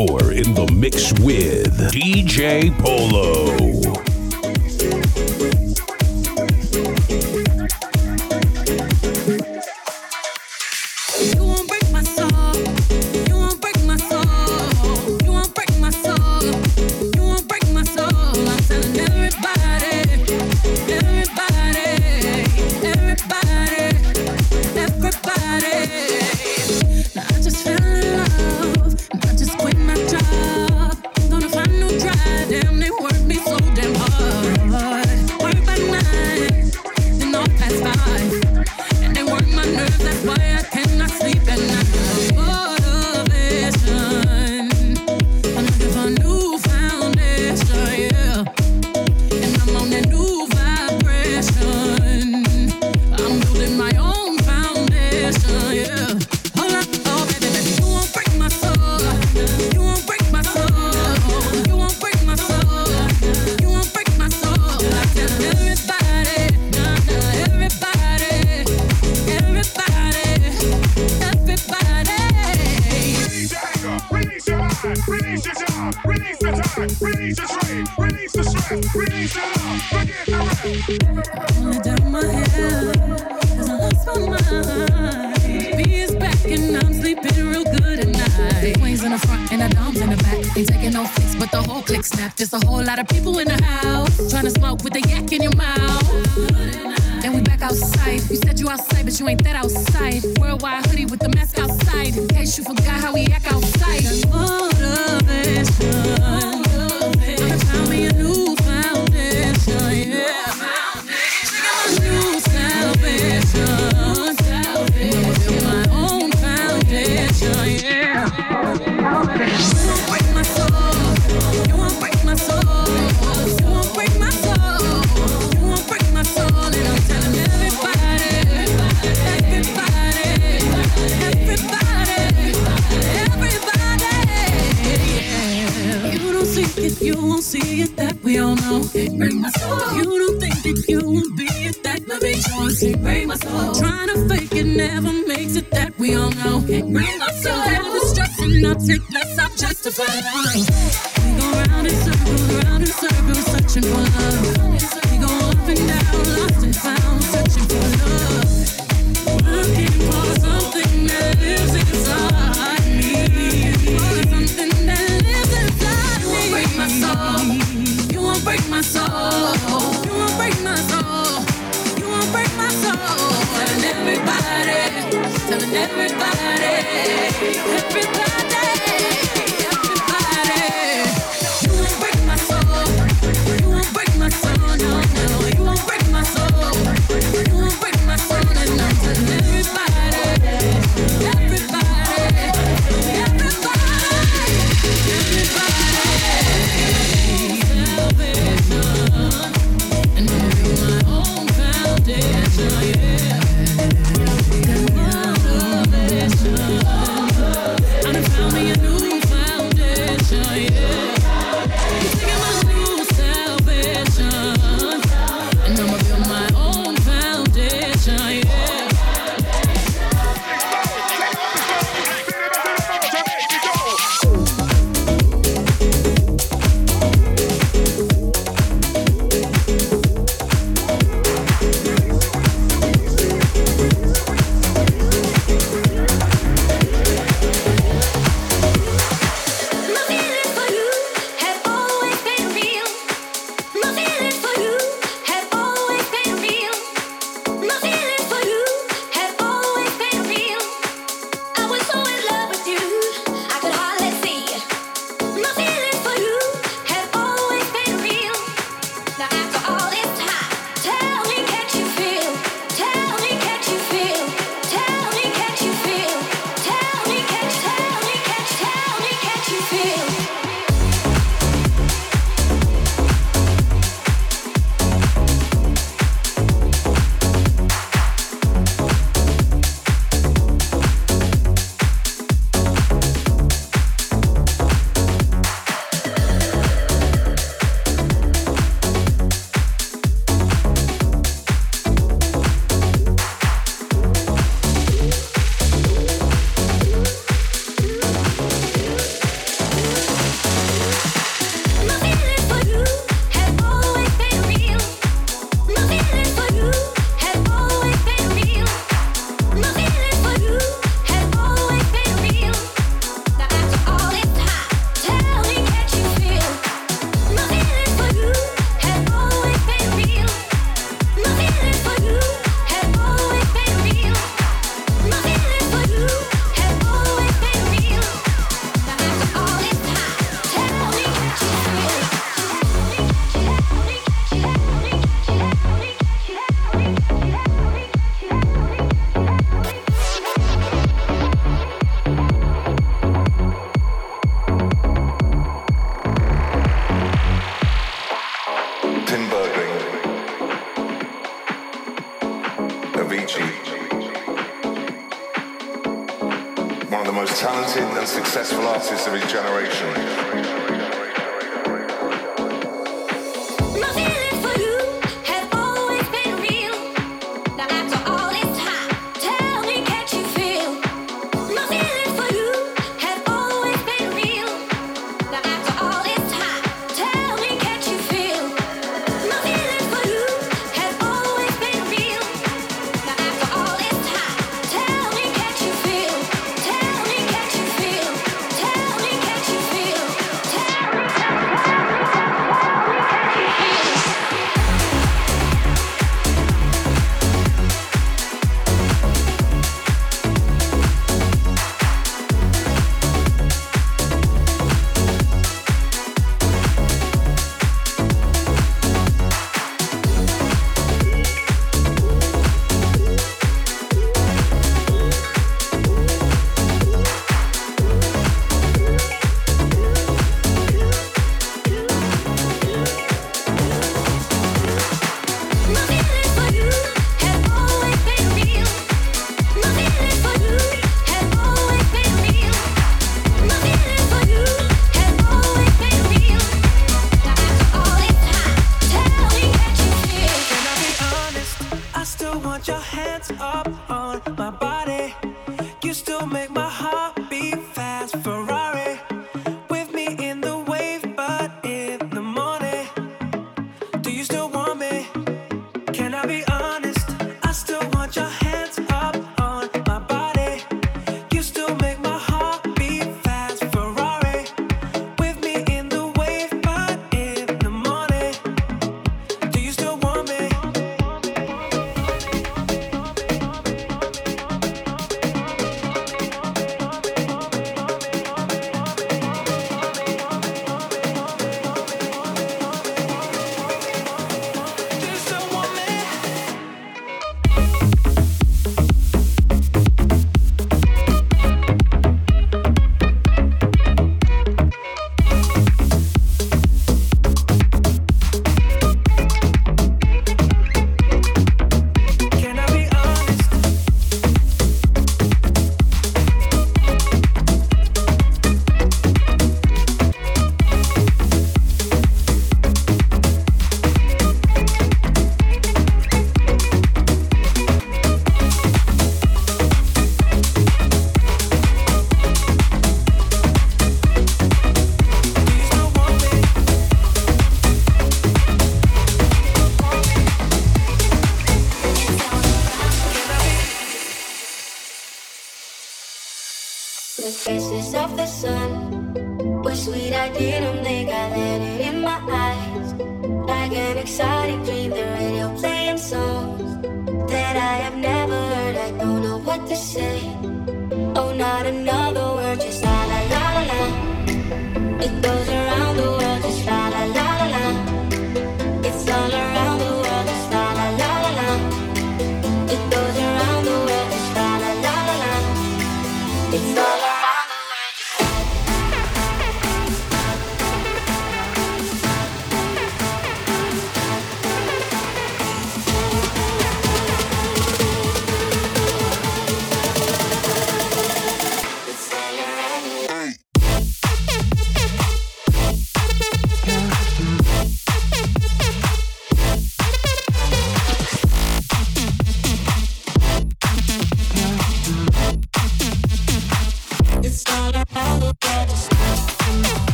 In the mix with DJ Polo. down. Bring my soul. You don't think that you will be it, that my big choice. Bring my soul. Trying to fake it never makes it, that we all know. Bring my soul. Have the stress and I'll take less, I'll justified. We go round in circles, round in circles, searching for love. We go up and down, lost and found. Everybody, everybody.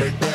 Shake that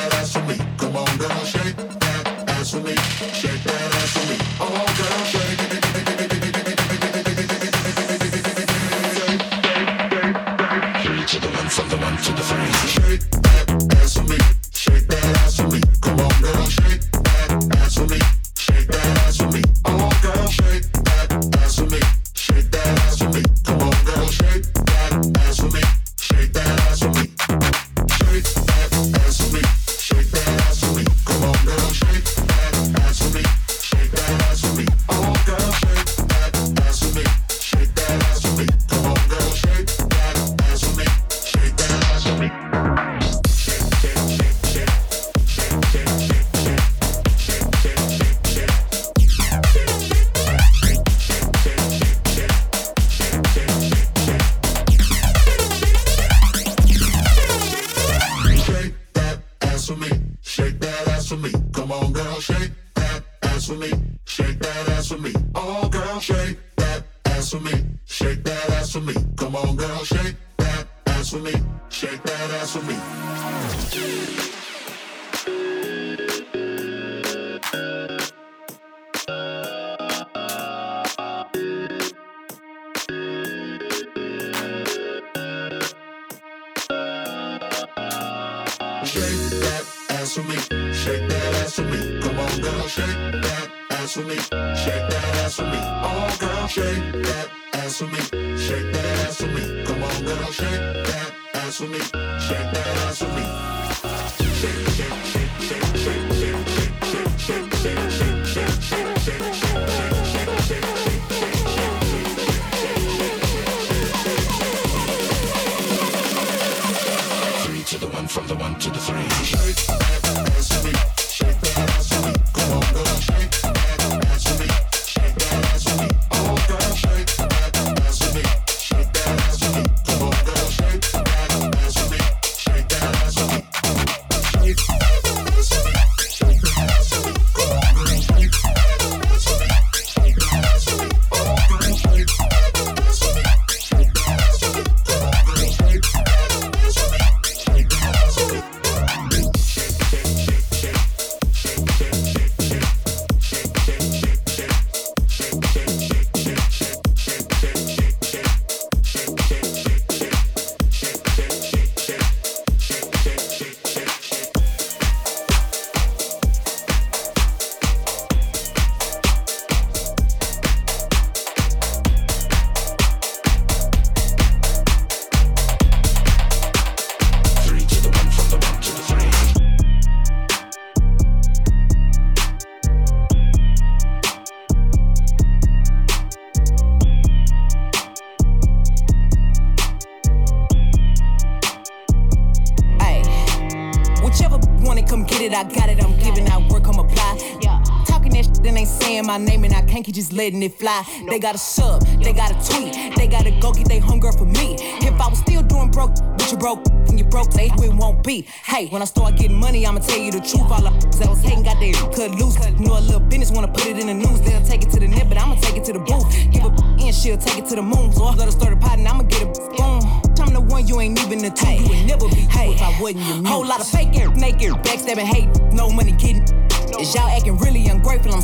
my name, and I can't keep just letting it fly. They got a sub, they got a tweet, they gotta go get they hunger for me. If I was still doing broke, but you broke, when you broke, they it won't be. Hey, when I start getting money, I'ma tell you the truth. All the that was hating got their cut loose. Know a little business, wanna put it in the news. They'll take it to the net, but I'ma take it to the booth. Give a and she'll take it to the moon. So I let her start a pot and I'ma get a boom. I'm the one you ain't even the two. You would never be hey, if I wasn't your muse. Whole lot of fake air, naked, backstabbing, hate, no money getting. Is y'all acting really ungrateful? I'm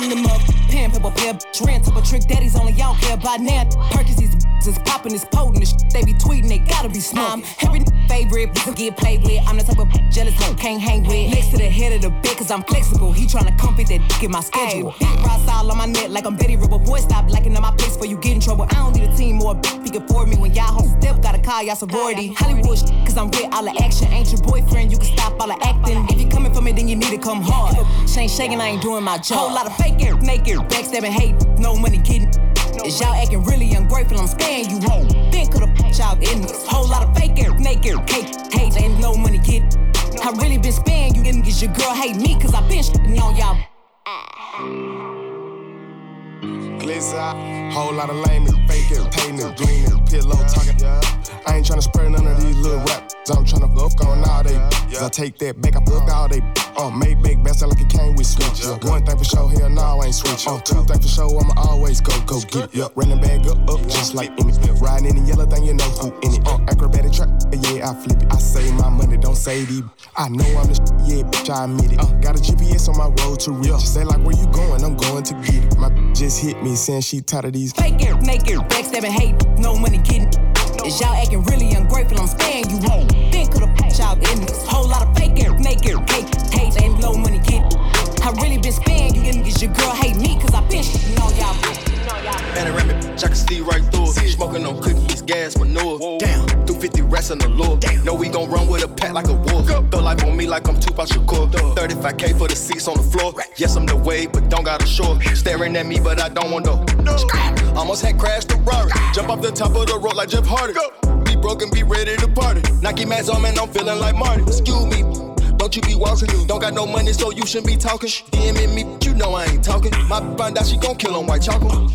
I'm the mother, pimp, pimp, pimp, rent up a trick daddies only y'all care about now. Perkins, these is popping, is potent, the shit they be tweeting, they gotta be smart. Um, every favorite get played with. I'm the type of jealous hoe can't hang with. Next to the head of the bed, cause I'm flexible. He tryna come fit that dick in my schedule. Big rocks all on my neck like I'm Betty Rubble. Boy, stop liking on my place before you get in trouble. I don't need a team or a bitch he can afford me when y'all hoes step. Gotta call y'all sorority. Hollywood shit, cause I'm with all the action. Ain't your boyfriend, you can stop all the acting. If you coming for me, then you need to come hard. If a ain't shaking, I ain't doing my job. Whole lot of fake air, naked, backstabbing, hate, no money getting. Is y'all acting really ungrateful? I'm sparing you home. Then could've y'all in this whole lot of fake air, naked, hate, hate, and no money get. I really been sparing you niggas. Your girl hate me, cause I been on y'all. Glizzy, whole lot of lame and fake it, painting, gleaning, pillow talking. I ain't tryna spread none of these little rap. I'm tryna fuck on all they. I take that back, I fuck all they. Uh, make big best like it came with switch. Uh, one thing for sure, hell no, I ain't switch. Uh, two things for sure, I'ma always go, go get it. Up, running bag up, up, just like in it. Riding in the yellow thing, you know who in it. Uh, acrobatic track, yeah, I flip it. I save my money, don't save these. I know I'm the shit, yeah, bitch, I admit it. Uh, got a GPS on my road to riches. Say like where you going, I'm going to get it. My just hit me saying she tired of these. Fake air, naked, backstabbing, hate, no money getting. Is y'all acting really ungrateful? I'm sparing you home. Then could've y'all in this whole lot of fake air, naked, hate, hate, ain't no money get. I really been sparing you. Your girl hate me, cause I been shitting on y'all. Panoramic, bitch, I can see right through it. Smoking on cookies, gas, manure. Damn, through 50 rats on the lure. Know we gon' run with a pack like a wolf. Throw life on me like I'm Tupac Shakur. 35k for the seats on the floor. Yes, I'm the wave, but don't got a shore. Staring at me, but I don't want no. Almost had crashed the Rari. Jump off the top of the road like Jeff Hardy. Go. Be broken, be ready to party. Nike mask on, man, I'm feeling like Marty. Excuse me. Don't you be walking, don't got no money, so you shouldn't be talking. DMing me, you know I ain't talking. My find out she gon' kill on white chocolate.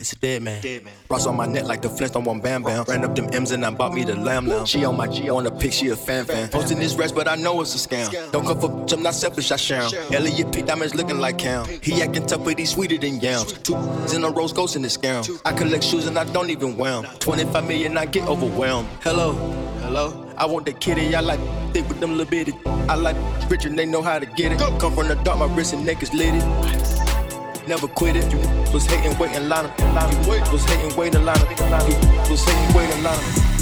It's a dead man. Dead man. Ross on my neck like the Flintstone one Bam Bam. Ran up them M's and I bought me the lamb lamb. She on my G on the pic, she a fan fan. Posting this rest, but I know it's a scam. Don't come for bitch, I'm not selfish, I share 'em. Elliot P diamonds looking like Cam. He acting tough, but he sweeter than yams. Two in a rose ghost in the scam. I collect shoes and I don't even wear 'em. 25 million, I get overwhelmed. Hello, hello. I want the kitty, I like thick with them little bitty. I like rich and they know how to get it. Come from the dark, my wrist and neck is litty never quit it. You was hating, waiting, line up. You was hating, waiting, line up. You was hating, waiting, line up.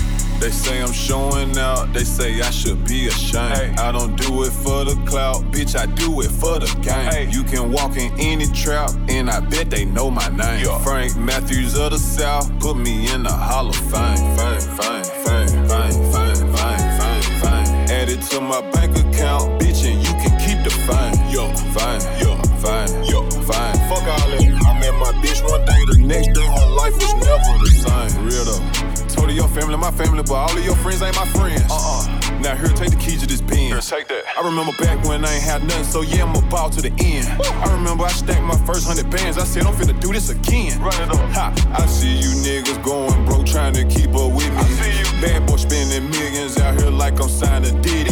They say I'm showing out, they say I should be ashamed. I don't do it for the clout, bitch, I do it for the game. You can walk in any trap, and I bet they know my name. Frank Matthews of the South, put me in the Hall of Fame. Fame, fame, fame, fame, it to my bank account, bitch, and you can keep the fine. Yo, fine, yo, fame, yo, fame. Fuck all that. I met my bitch one day, the next day her life was never the same. Real though. Her your family, my family, but all of your friends ain't my friends. Uh uh. Now here, take the keys to this pen. Here, take that. I remember back when I ain't had nothing, so yeah, I'm about to the end. I remember I stacked my first hundred bands. I said I'm finna do this again. Run it up. Ha! I see you niggas going broke, trying to keep up with me. I see you. Bad boy spending millions out here like I'm signing Diddy.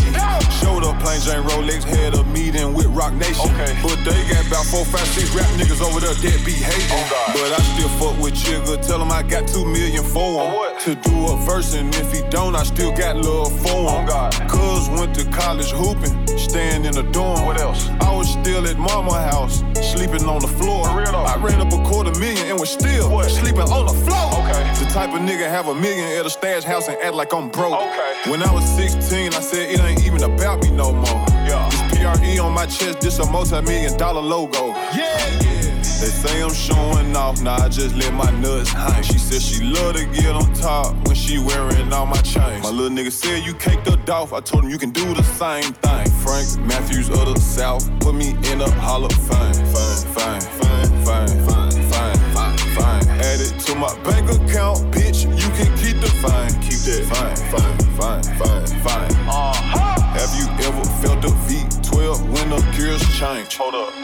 Showed up plain Jane Rolex, had a meeting with Roc Nation. Okay. But they got about four, five, six rap niggas over there that be hating. but I still fuck with Chigga. Tell him I got two million for him. To do a verse, and if he don't, I still got love for him. Cuz went to college hooping, staying in the dorm. What else? I was still at mama house, sleeping on the floor. I ran up a quarter million and was still sleeping on the floor. Okay. The type of nigga have a million at a stash house and act like I'm broke. Okay. When I was 16, I said it ain't even about me no more. Yeah. This PRE on my chest, this a multi-million dollar logo. Yeah, yeah. They say I'm showing off, nah, I just let my nuts hang. She said she love to get on top when she wearing all my chains. My little nigga said you caked up off, I told him you can do the same thing. Frank Matthews of the South put me in a hall of fame. Fame, fame, fame, fame, fame, fame, fame. Add it to my bank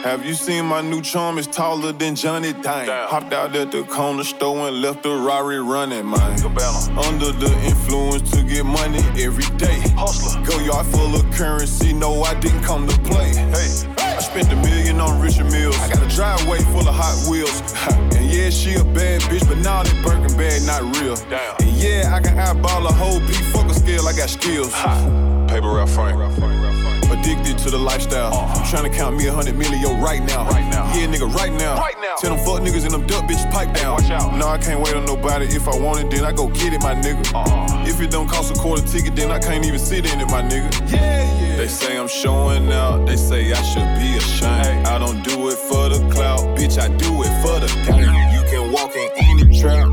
Have you seen my new charm? It's taller than Johnny Dang. Hopped out at the corner store and left the Rari running, man. Under the influence to get money every day. Hustler. Go yard full of currency, no, I didn't come to play. Hey. I spent a million on Richard Milles. I got a driveway full of Hot Wheels. and yeah, she a bad bitch, but now that Birkin bag not real. Damn. And yeah, I can eyeball a whole beef, fuck a scale, I got skills. Paper route Frank. Addicted to the lifestyle. I'm trying to count me a hundred million right now. Right now. Yeah, nigga, right now. Right now. Tell them fuck niggas and them duck bitches pipe down. watch out. No, I can't wait on nobody. If I want it, then I go get it, my nigga. Uh-huh. If it don't cost a quarter ticket, then I can't even sit in it, my nigga. Yeah, yeah. They say I'm showing out. They say I should be ashamed. I don't do it for the clout, bitch. I do it for the game. You can walk in any trap,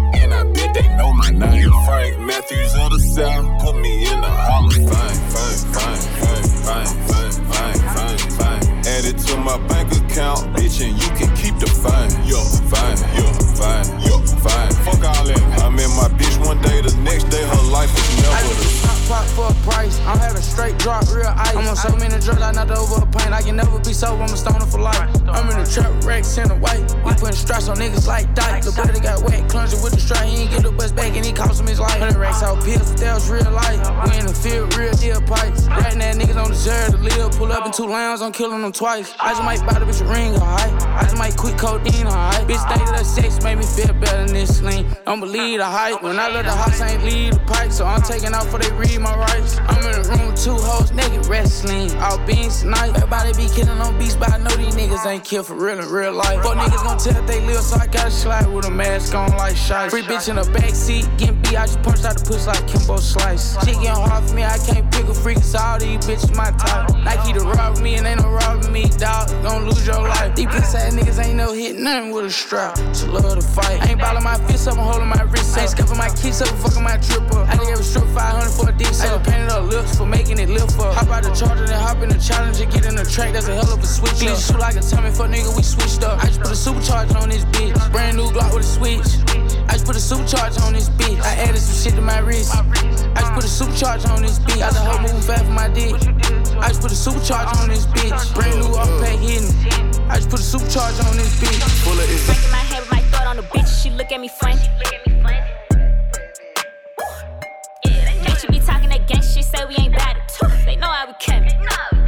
my name. Frank Matthews of the South, put me in the Hall of Fame. Fame, fame, fame, fame, fame, fame, fame. Add it to my bank account, bitch, and you can the fine. Yo, fine, yo, fine, yo, fine. Fuck all that. I met my bitch one day, the next day her life was never the Pop, pop for a price. I'm having straight drop, real ice. I'm on so many drugs, I knocked over a pint. I can never be sober, I'm a stoner for life. I'm in the trap, Rex in the white. We putting straps on niggas like dice. The brother got wet, clumsy with the strap. He ain't get the bus back and he cost him his life. 100 racks out pills, that was real life. We in the field, real deal pipes. Right now, niggas don't deserve to live. Pull up in two lines, I'm killing them twice. I just might buy the bitch a ring, alright. I just might quit codeine, alright. Bitch think that sex made me feel better than this lean. Don't believe the hype. When I left the house, I ain't leave the pipe. So I'm taking out for they read my rights. I'm in the room with two hoes, naked wrestling. All beans tonight. Everybody be killing on beats, but I know these niggas ain't killed for real in real life. But niggas gon' tell if they live, so I gotta slide with a mask on like shy. Free bitch in the backseat, getting beat. I just punched out the pussy like Kimbo Slice. Shit getting hard for me, I can't pick a freak, cause all these bitches my type. Nike to rob me, and ain't no robbing me, dog. Gon' lose your life. These pussy ass niggas ain't no hit nothing with a strap. Just love to fight. I ain't ballin' my fist up, I'm holding my wrist up. Ain't scuffing my kiss up, fucking my trip up. I gave a strip 500 for a dick I just painted up lips for making it lift up. Hop out the charger, then hop in the challenger, get in the track, that's a hell of a switch. Glitch shoot like a tummy for nigga, we switched up. I just put a supercharger on this bitch. Brand new Glock with a switch. I just put a supercharger on this bitch. I added some shit to my wrist. I just put a supercharger on this bitch. Got the hoe moving fast for my dick. I just put a supercharger on this bitch. Brand new off pack hitting. I just put a supercharger on this bitch. Full of it. Breaking my head with my thought on the bitch, she look at me funny. Can't you be talking that gang shit, say we ain't bad at. They know how we coming.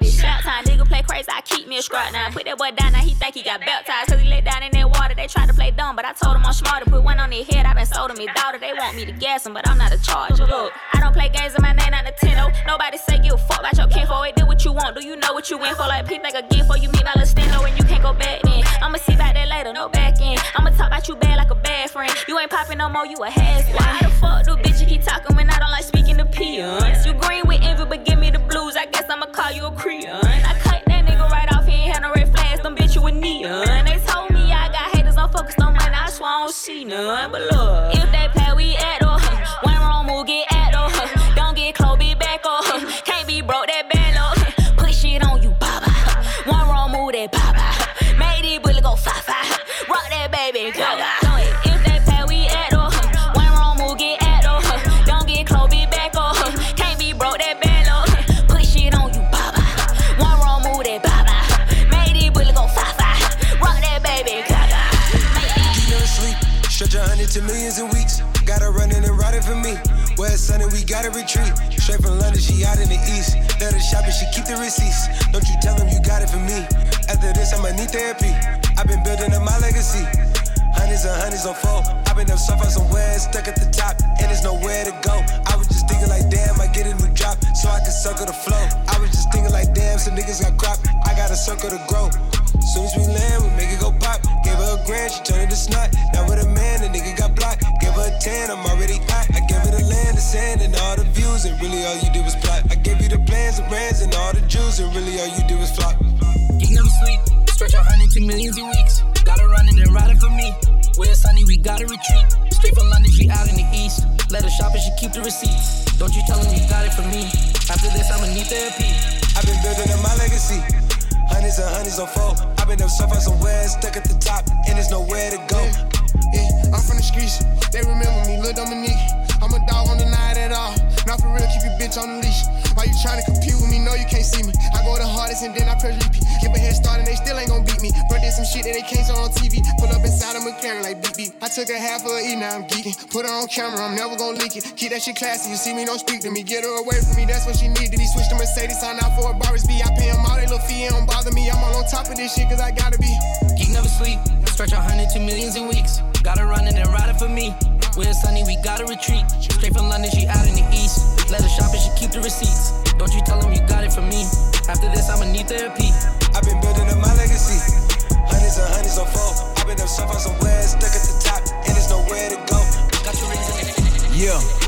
It's shout time. Nigga play crazy, I keep me a scrap now. Put that boy down, now he think he got baptized. Cause he lay down in that water. They try to play dumb, but I told him I'm smarter. Put one on their head, I been sold them me daughter. They want me to gas them, but I'm not a charger. Look, I don't play games in my name, not Nintendo. Oh. Nobody say give a fuck about your kinfo. Wait, do what you want. Do you know what you in for? Like, peep like again for you meet my little stendo and you can't go back then. I'ma see about that later, no back end. I'ma talk about you bad like a bad friend. You ain't popping no more, you a has Why the fuck do bitch you keep talking when I don't like speaking to peons? You green with envy, but give me the. I guess I'ma call you a Creon. I cut that nigga right off, he ain't had no red flags. Them bitch you a neon. They told me I got haters, I'm focused on money. I swear I don't see none. But look, if they play, we at oh. One wrong move, get at oh. Don't get close, be back oh. Can't be broke, that bad low. Put shit on you, baba. One wrong move, that baba. Made it bullet go fa fa. Rock that baby, gaga. Retreat. Straight from London, she out in the east. Let her shop and she keep the receipts. Don't you tell them you got it for me. After this, I'ma need therapy. I've been building up my legacy. Hundreds and hundreds on four. I've been up so far somewhere, stuck at the top, and there's nowhere to go. I was just thinking like, damn, I get a new drop, so I can circle the flow. I was just thinking like, damn, some niggas got crop. I got a circle to grow. Soon as we land, we make it go pop. Gave her a grand, she turned it to snot. Now with a man, the nigga got blocked. Gave her a 10, I'm already hot. I gave her the land, the sand, and all the views, and really all you did was plot. I gave you the plans, the brands, and all the jewels, and really all you did was flop. You never sleep. Stretch a hundred to millions in weeks. Gotta run and then riding for me. Where it's sunny, we gotta retreat. Straight from London, she out in the east. Let her shop and she keep the receipts. Don't you tell them you got it from me. After this, I'ma need therapy. I've been building up my legacy. Hundreds and hundreds on four. I've been up so far somewhere, stuck at the top, and there's nowhere to go. Yeah, I'm from the streets. They remember me, Lil Dominique. I'm a dog, don't deny it at all. Not for real, keep your bitch on the leash. Why you trying to compete with me? No, you can't see me. I go the hardest and then I press repeat. Give a head start and they still ain't gon' beat me. Bro, did some shit that they can't show on TV. Pull up inside a McLaren like beep beep. I took a half of E, now I'm geeking. Put her on camera, I'm never gon' leak it. Keep that shit classy. You see me, don't speak to me. Get her away from me, that's what she need to be. Switch to Mercedes, sign out for a Boris B. I pay them all they little fee, don't bother me. I'm all on top of this shit cause I gotta be. Geek never sleep. Stretch a hundred to millions in weeks. Gotta run it and ride it for me. We're sunny, we gotta retreat. Straight from London, she out in the east. Let her shop and she keep the receipts. Don't you tell them you got it from me. After this, I'ma need therapy. I've been building up my legacy. Hundreds and hundreds on four. I've been up so far somewhere, stuck at the top, and there's nowhere to go. Got your rings in Yeah.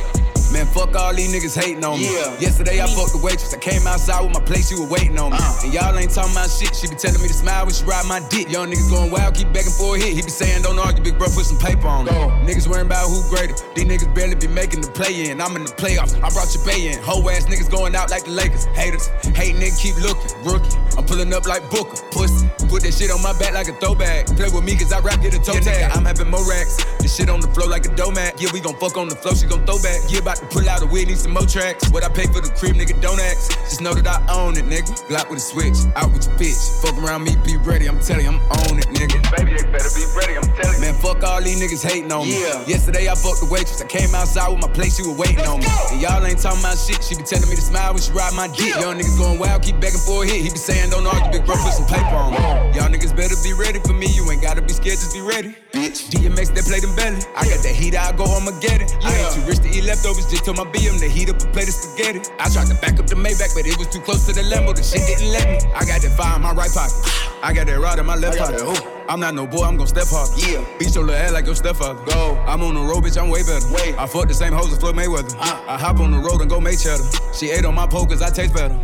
Man, fuck all these niggas hating on me. Yeah. Yesterday I fucked the waitress. I came outside with my plate, she was waiting on me. Uh. And y'all ain't talking about shit. She be telling me to smile when she ride my dick. Young niggas going wild, keep begging for a hit. He be saying, don't argue, big bro, put some paper on it. Niggas worrying about who greater. These niggas barely be making the play in. I'm in the playoffs. I brought your pay in. Whole ass niggas going out like the Lakers. Haters, hate nigga, keep looking. Rookie, I'm pulling up like Booker. Pussy, put that shit on my back like a throwback. Play with me cause I rap, get a toe yeah, tag. Nigga, I'm having more racks. This shit on the floor like a domat. Yeah, we gon' fuck on the floor, she gon' throw back. Yeah, about to pull out a wig, need some more tracks. What I pay for the crib, nigga, don't ask. Just know that I own it, nigga. Glock with a switch, out with your bitch. Fuck around me, be ready. I'm telling you, I'm on it, nigga. Baby, they better be ready, I'm telling you. Man, fuck all these niggas hating on me. Yeah. Yesterday I fucked the waitress. I came outside with my plate, she was waiting on me. And y'all ain't talking about shit. She be telling me to smile when she ride my dick. Young niggas going wild, keep begging for a hit. He be saying, don't argue, big bro, put some paper on me. Y'all niggas better be ready for me. You ain't gotta be scared, just be ready. Bitch. DMX, they play them belly. I got that heat, I go and get it. I ain't too rich to eat leftovers, just told my BM to heat up a plate of spaghetti. I tried to back up the Maybach, but it was too close to the Lambo. The shit didn't let me. I got that fire in my right pocket. I got that rod in my left pocket. I'm not no boy, I'm gon' step hard. Yeah. Beat your little ass like your stepfather. Go. I'm on the road, bitch, I'm way better. Way. I fuck the same hoes as Floyd Mayweather. Uh. I hop on the road and go make cheddar. She ate on my pole cause I taste better.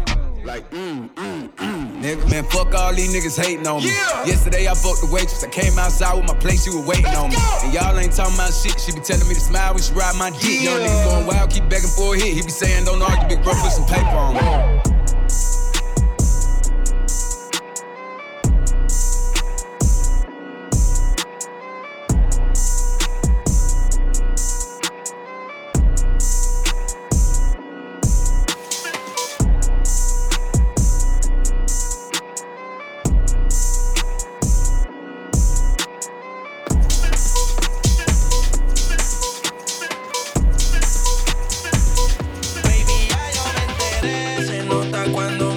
Like, mm, mm, mm. Nigga, man, fuck all these niggas hating on me. Yeah. Yesterday I fucked the waitress. I came outside with my plate, she was waiting on me. And y'all ain't talking about shit. She be telling me to smile when she ride my dick. Young Yeah. niggas going wild, keep begging for a hit. He be saying, don't argue, big bro, put some paper on me. Cuando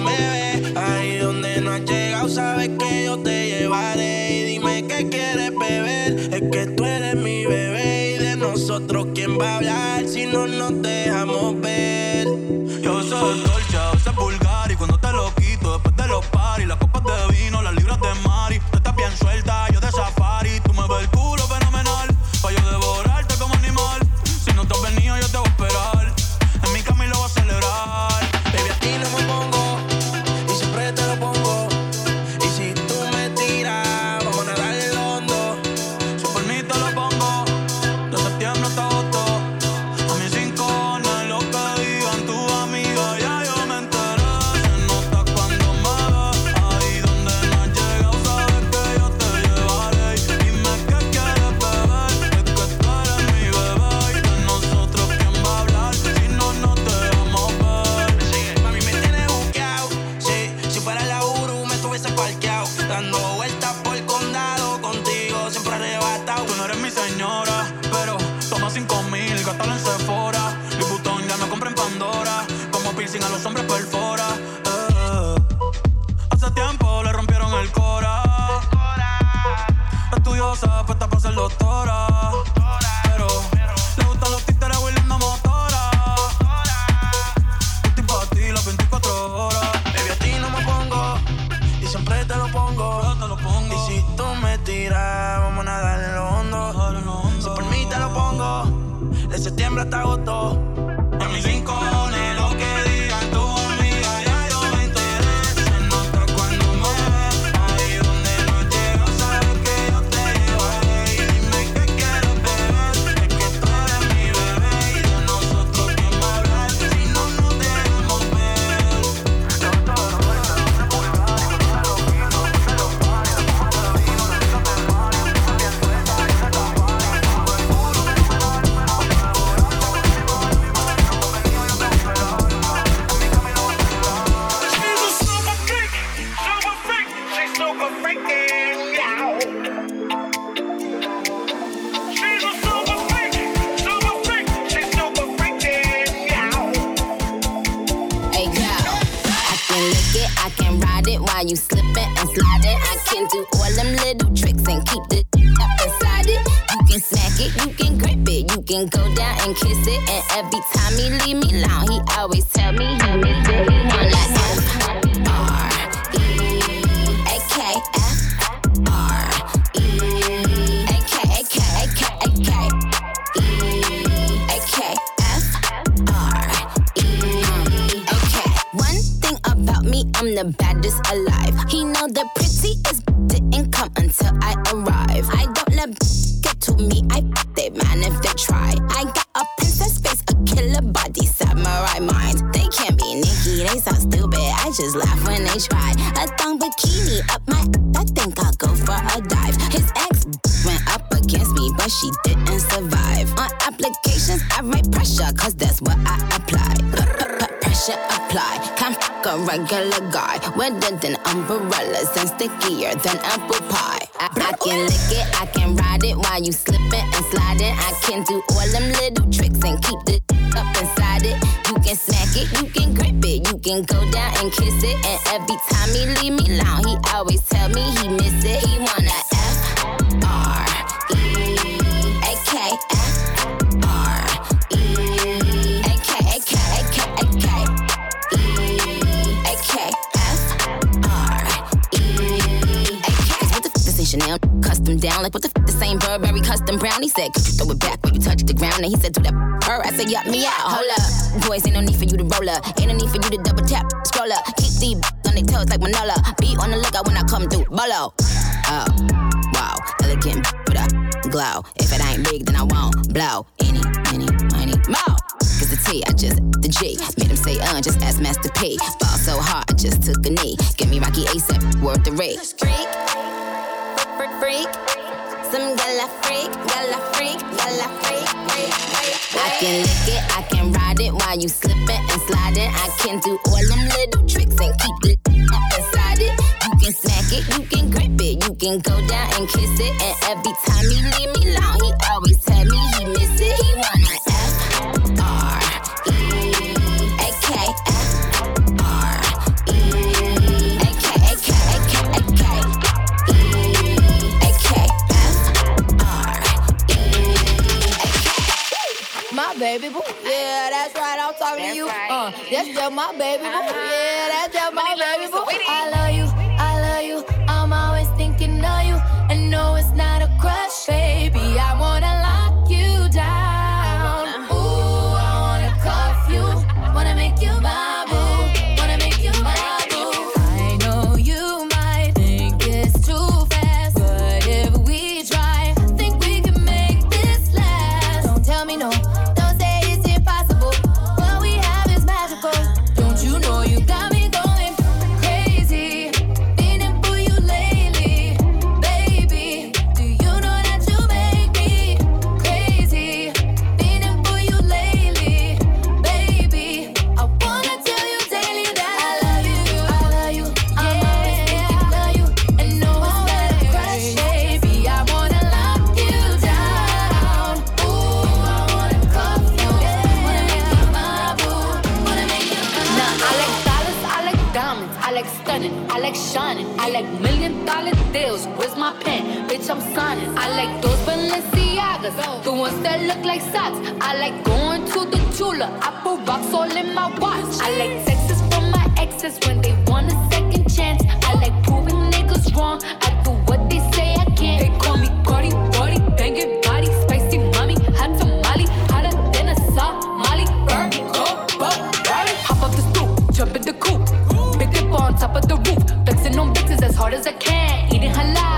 and stickier than apple pie. You throw it back when you touch the ground? And he said, do that her. I said, yup me out. Hold up, boys, ain't no need for you to roll up. Ain't no need for you to double tap, scroll up. Keep these on their toes like Manolo. Be on the lookout when I come through. Bolo. Oh, wow, elegant with a glow. If it ain't big, then I won't blow. Any, any, money, more. Cause the T, I just, the G. Made him say, uh, just ask Master P. Ball so hard, I just took a knee. Give me Rocky ASAP, worth the rate. Freak, freak, freak. Some gala freak, gala freak, gala freak, freak, freak. I can lick it, I can ride it while you slipping and sliding. I can do all them little tricks and keep the up inside it. You can smack it, you can grip it, you can go down and kiss it. And every time he leave me alone, he always tell me baby boo, yeah, that's right. I'm talking to you. Uh, that's just my baby boo. Yeah, that's just my baby boo. I love you, like stunning, I like shining, I like million dollar deals. Where's my pen? Bitch, I'm signing. I like those Balenciagas, the ones that look like socks. I like going to the Tula, I put rocks all in my watch. I like texts from my exes when they want a second chance. I like proving niggas wrong. I top of the roof. Flexing on bitches as hard as I can. Eating halal,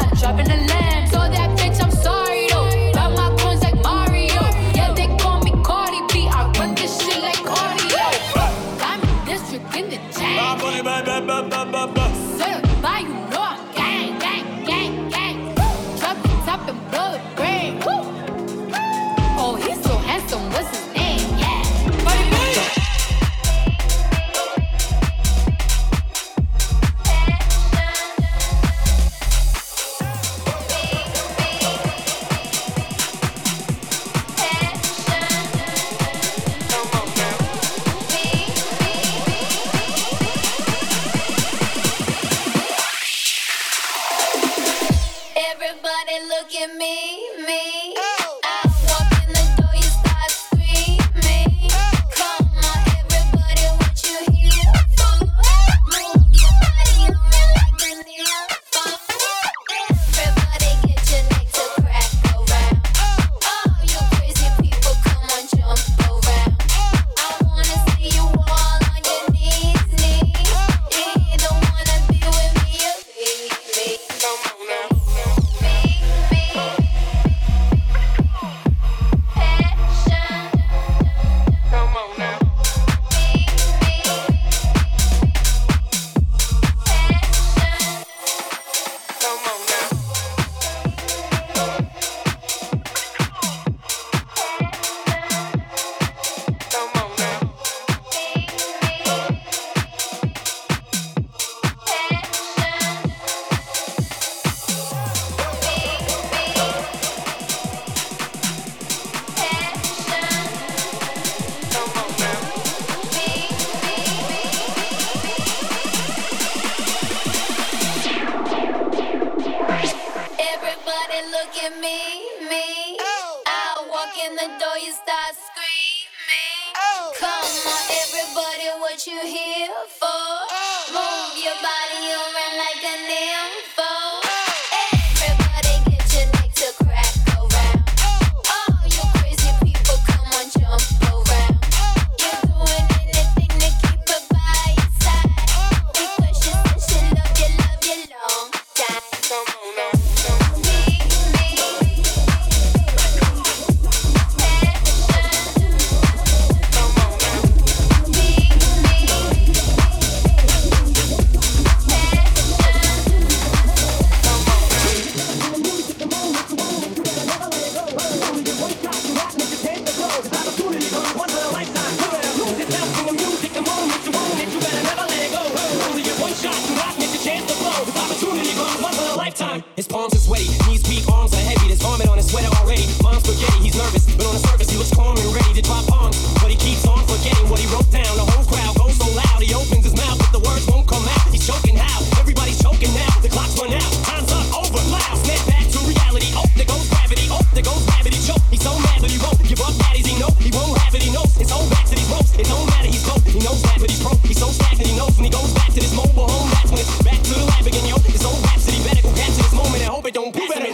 and hope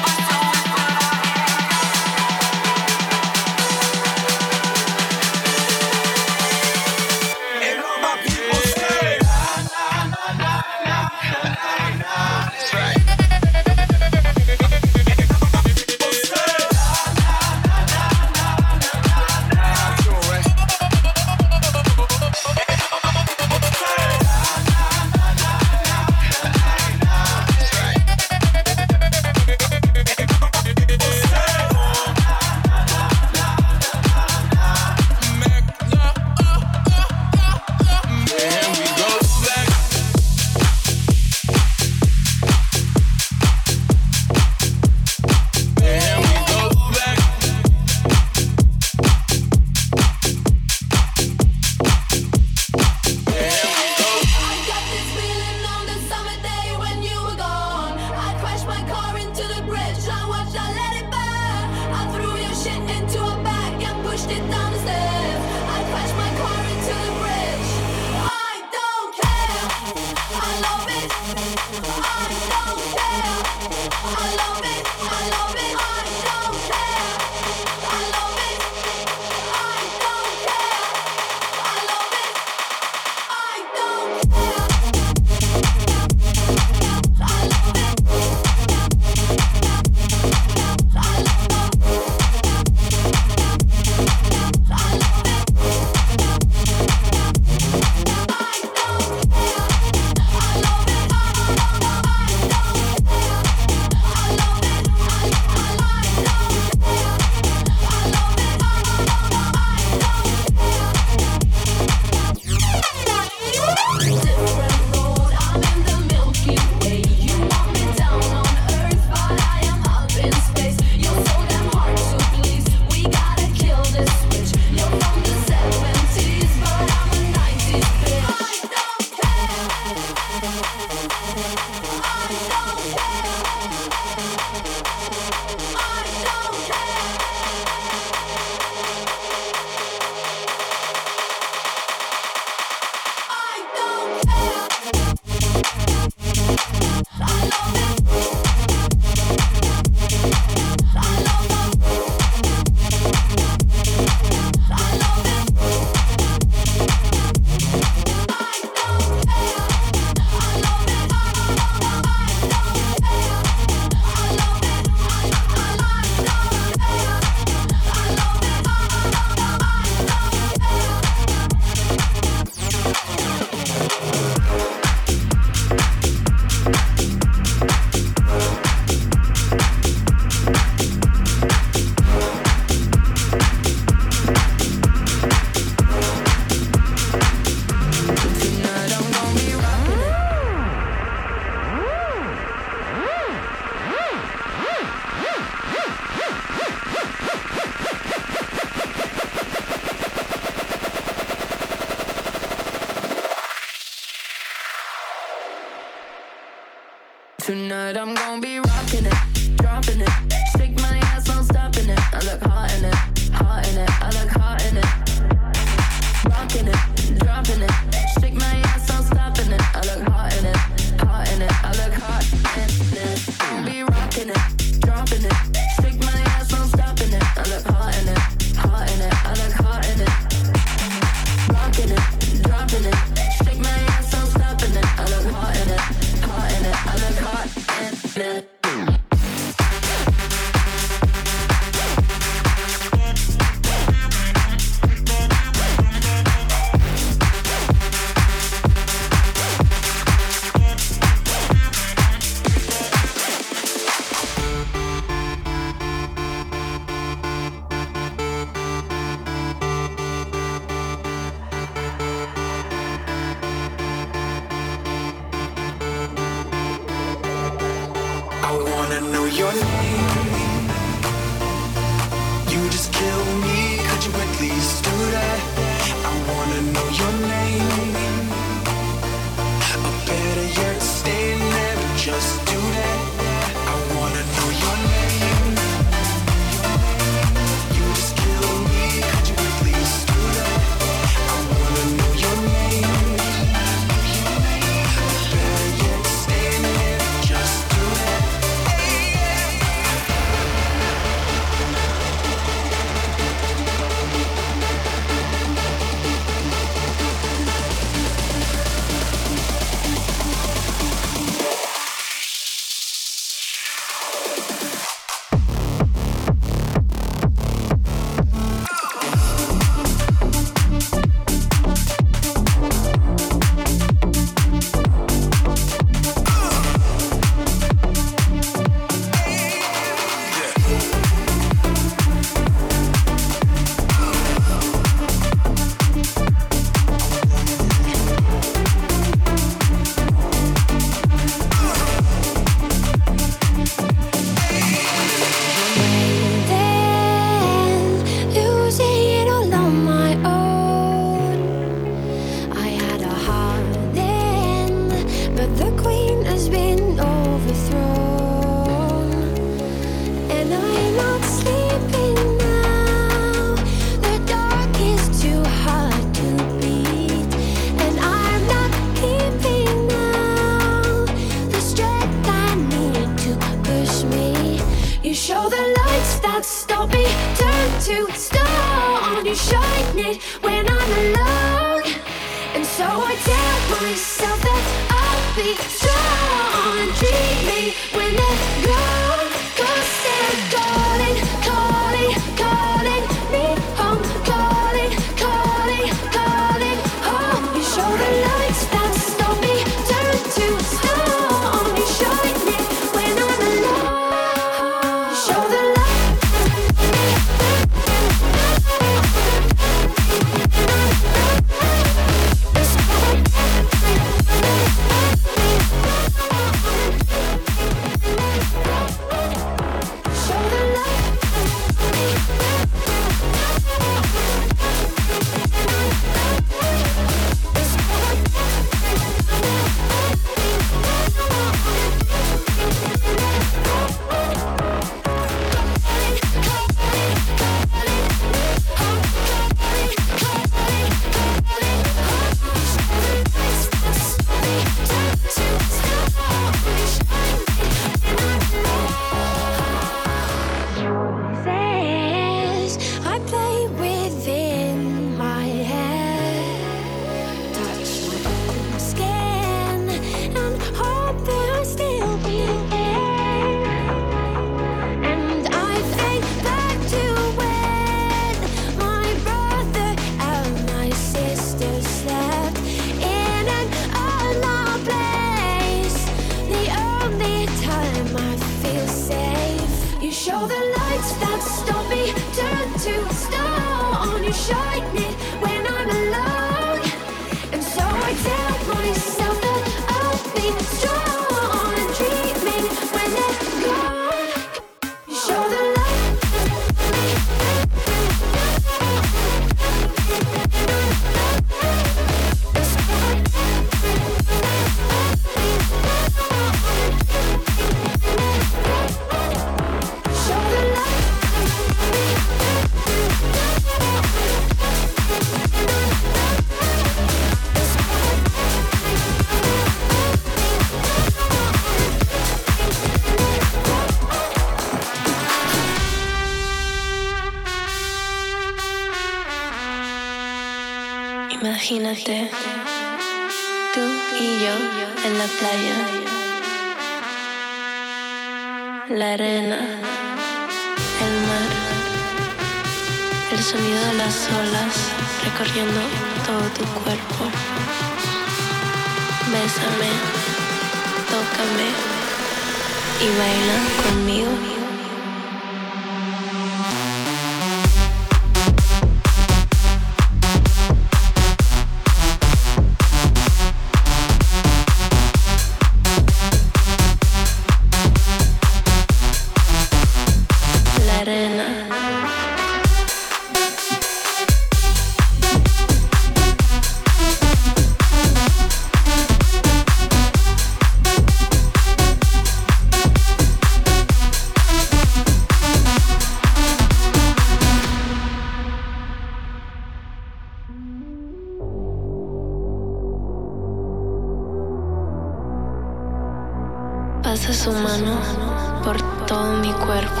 por todo mi cuerpo.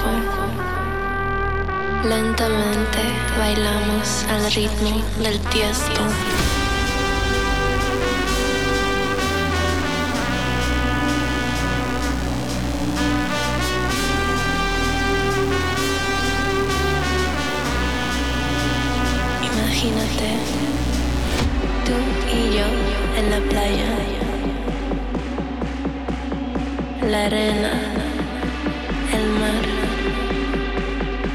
Lentamente bailamos al ritmo del tiesto. arena, el mar,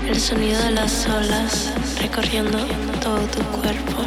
el sonido de las olas recorriendo todo tu cuerpo.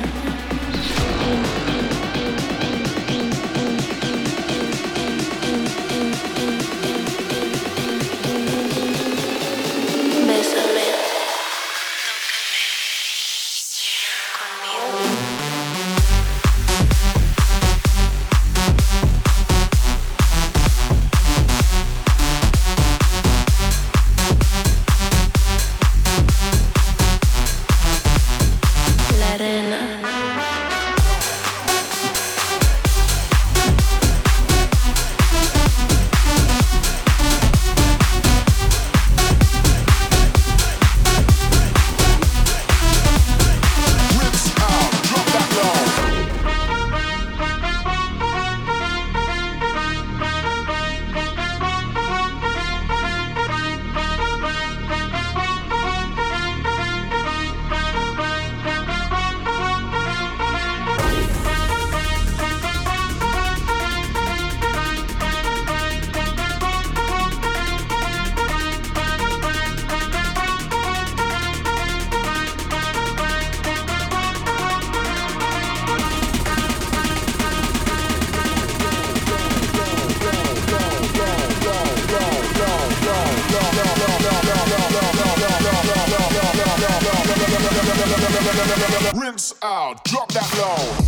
Rinse out, drop that low.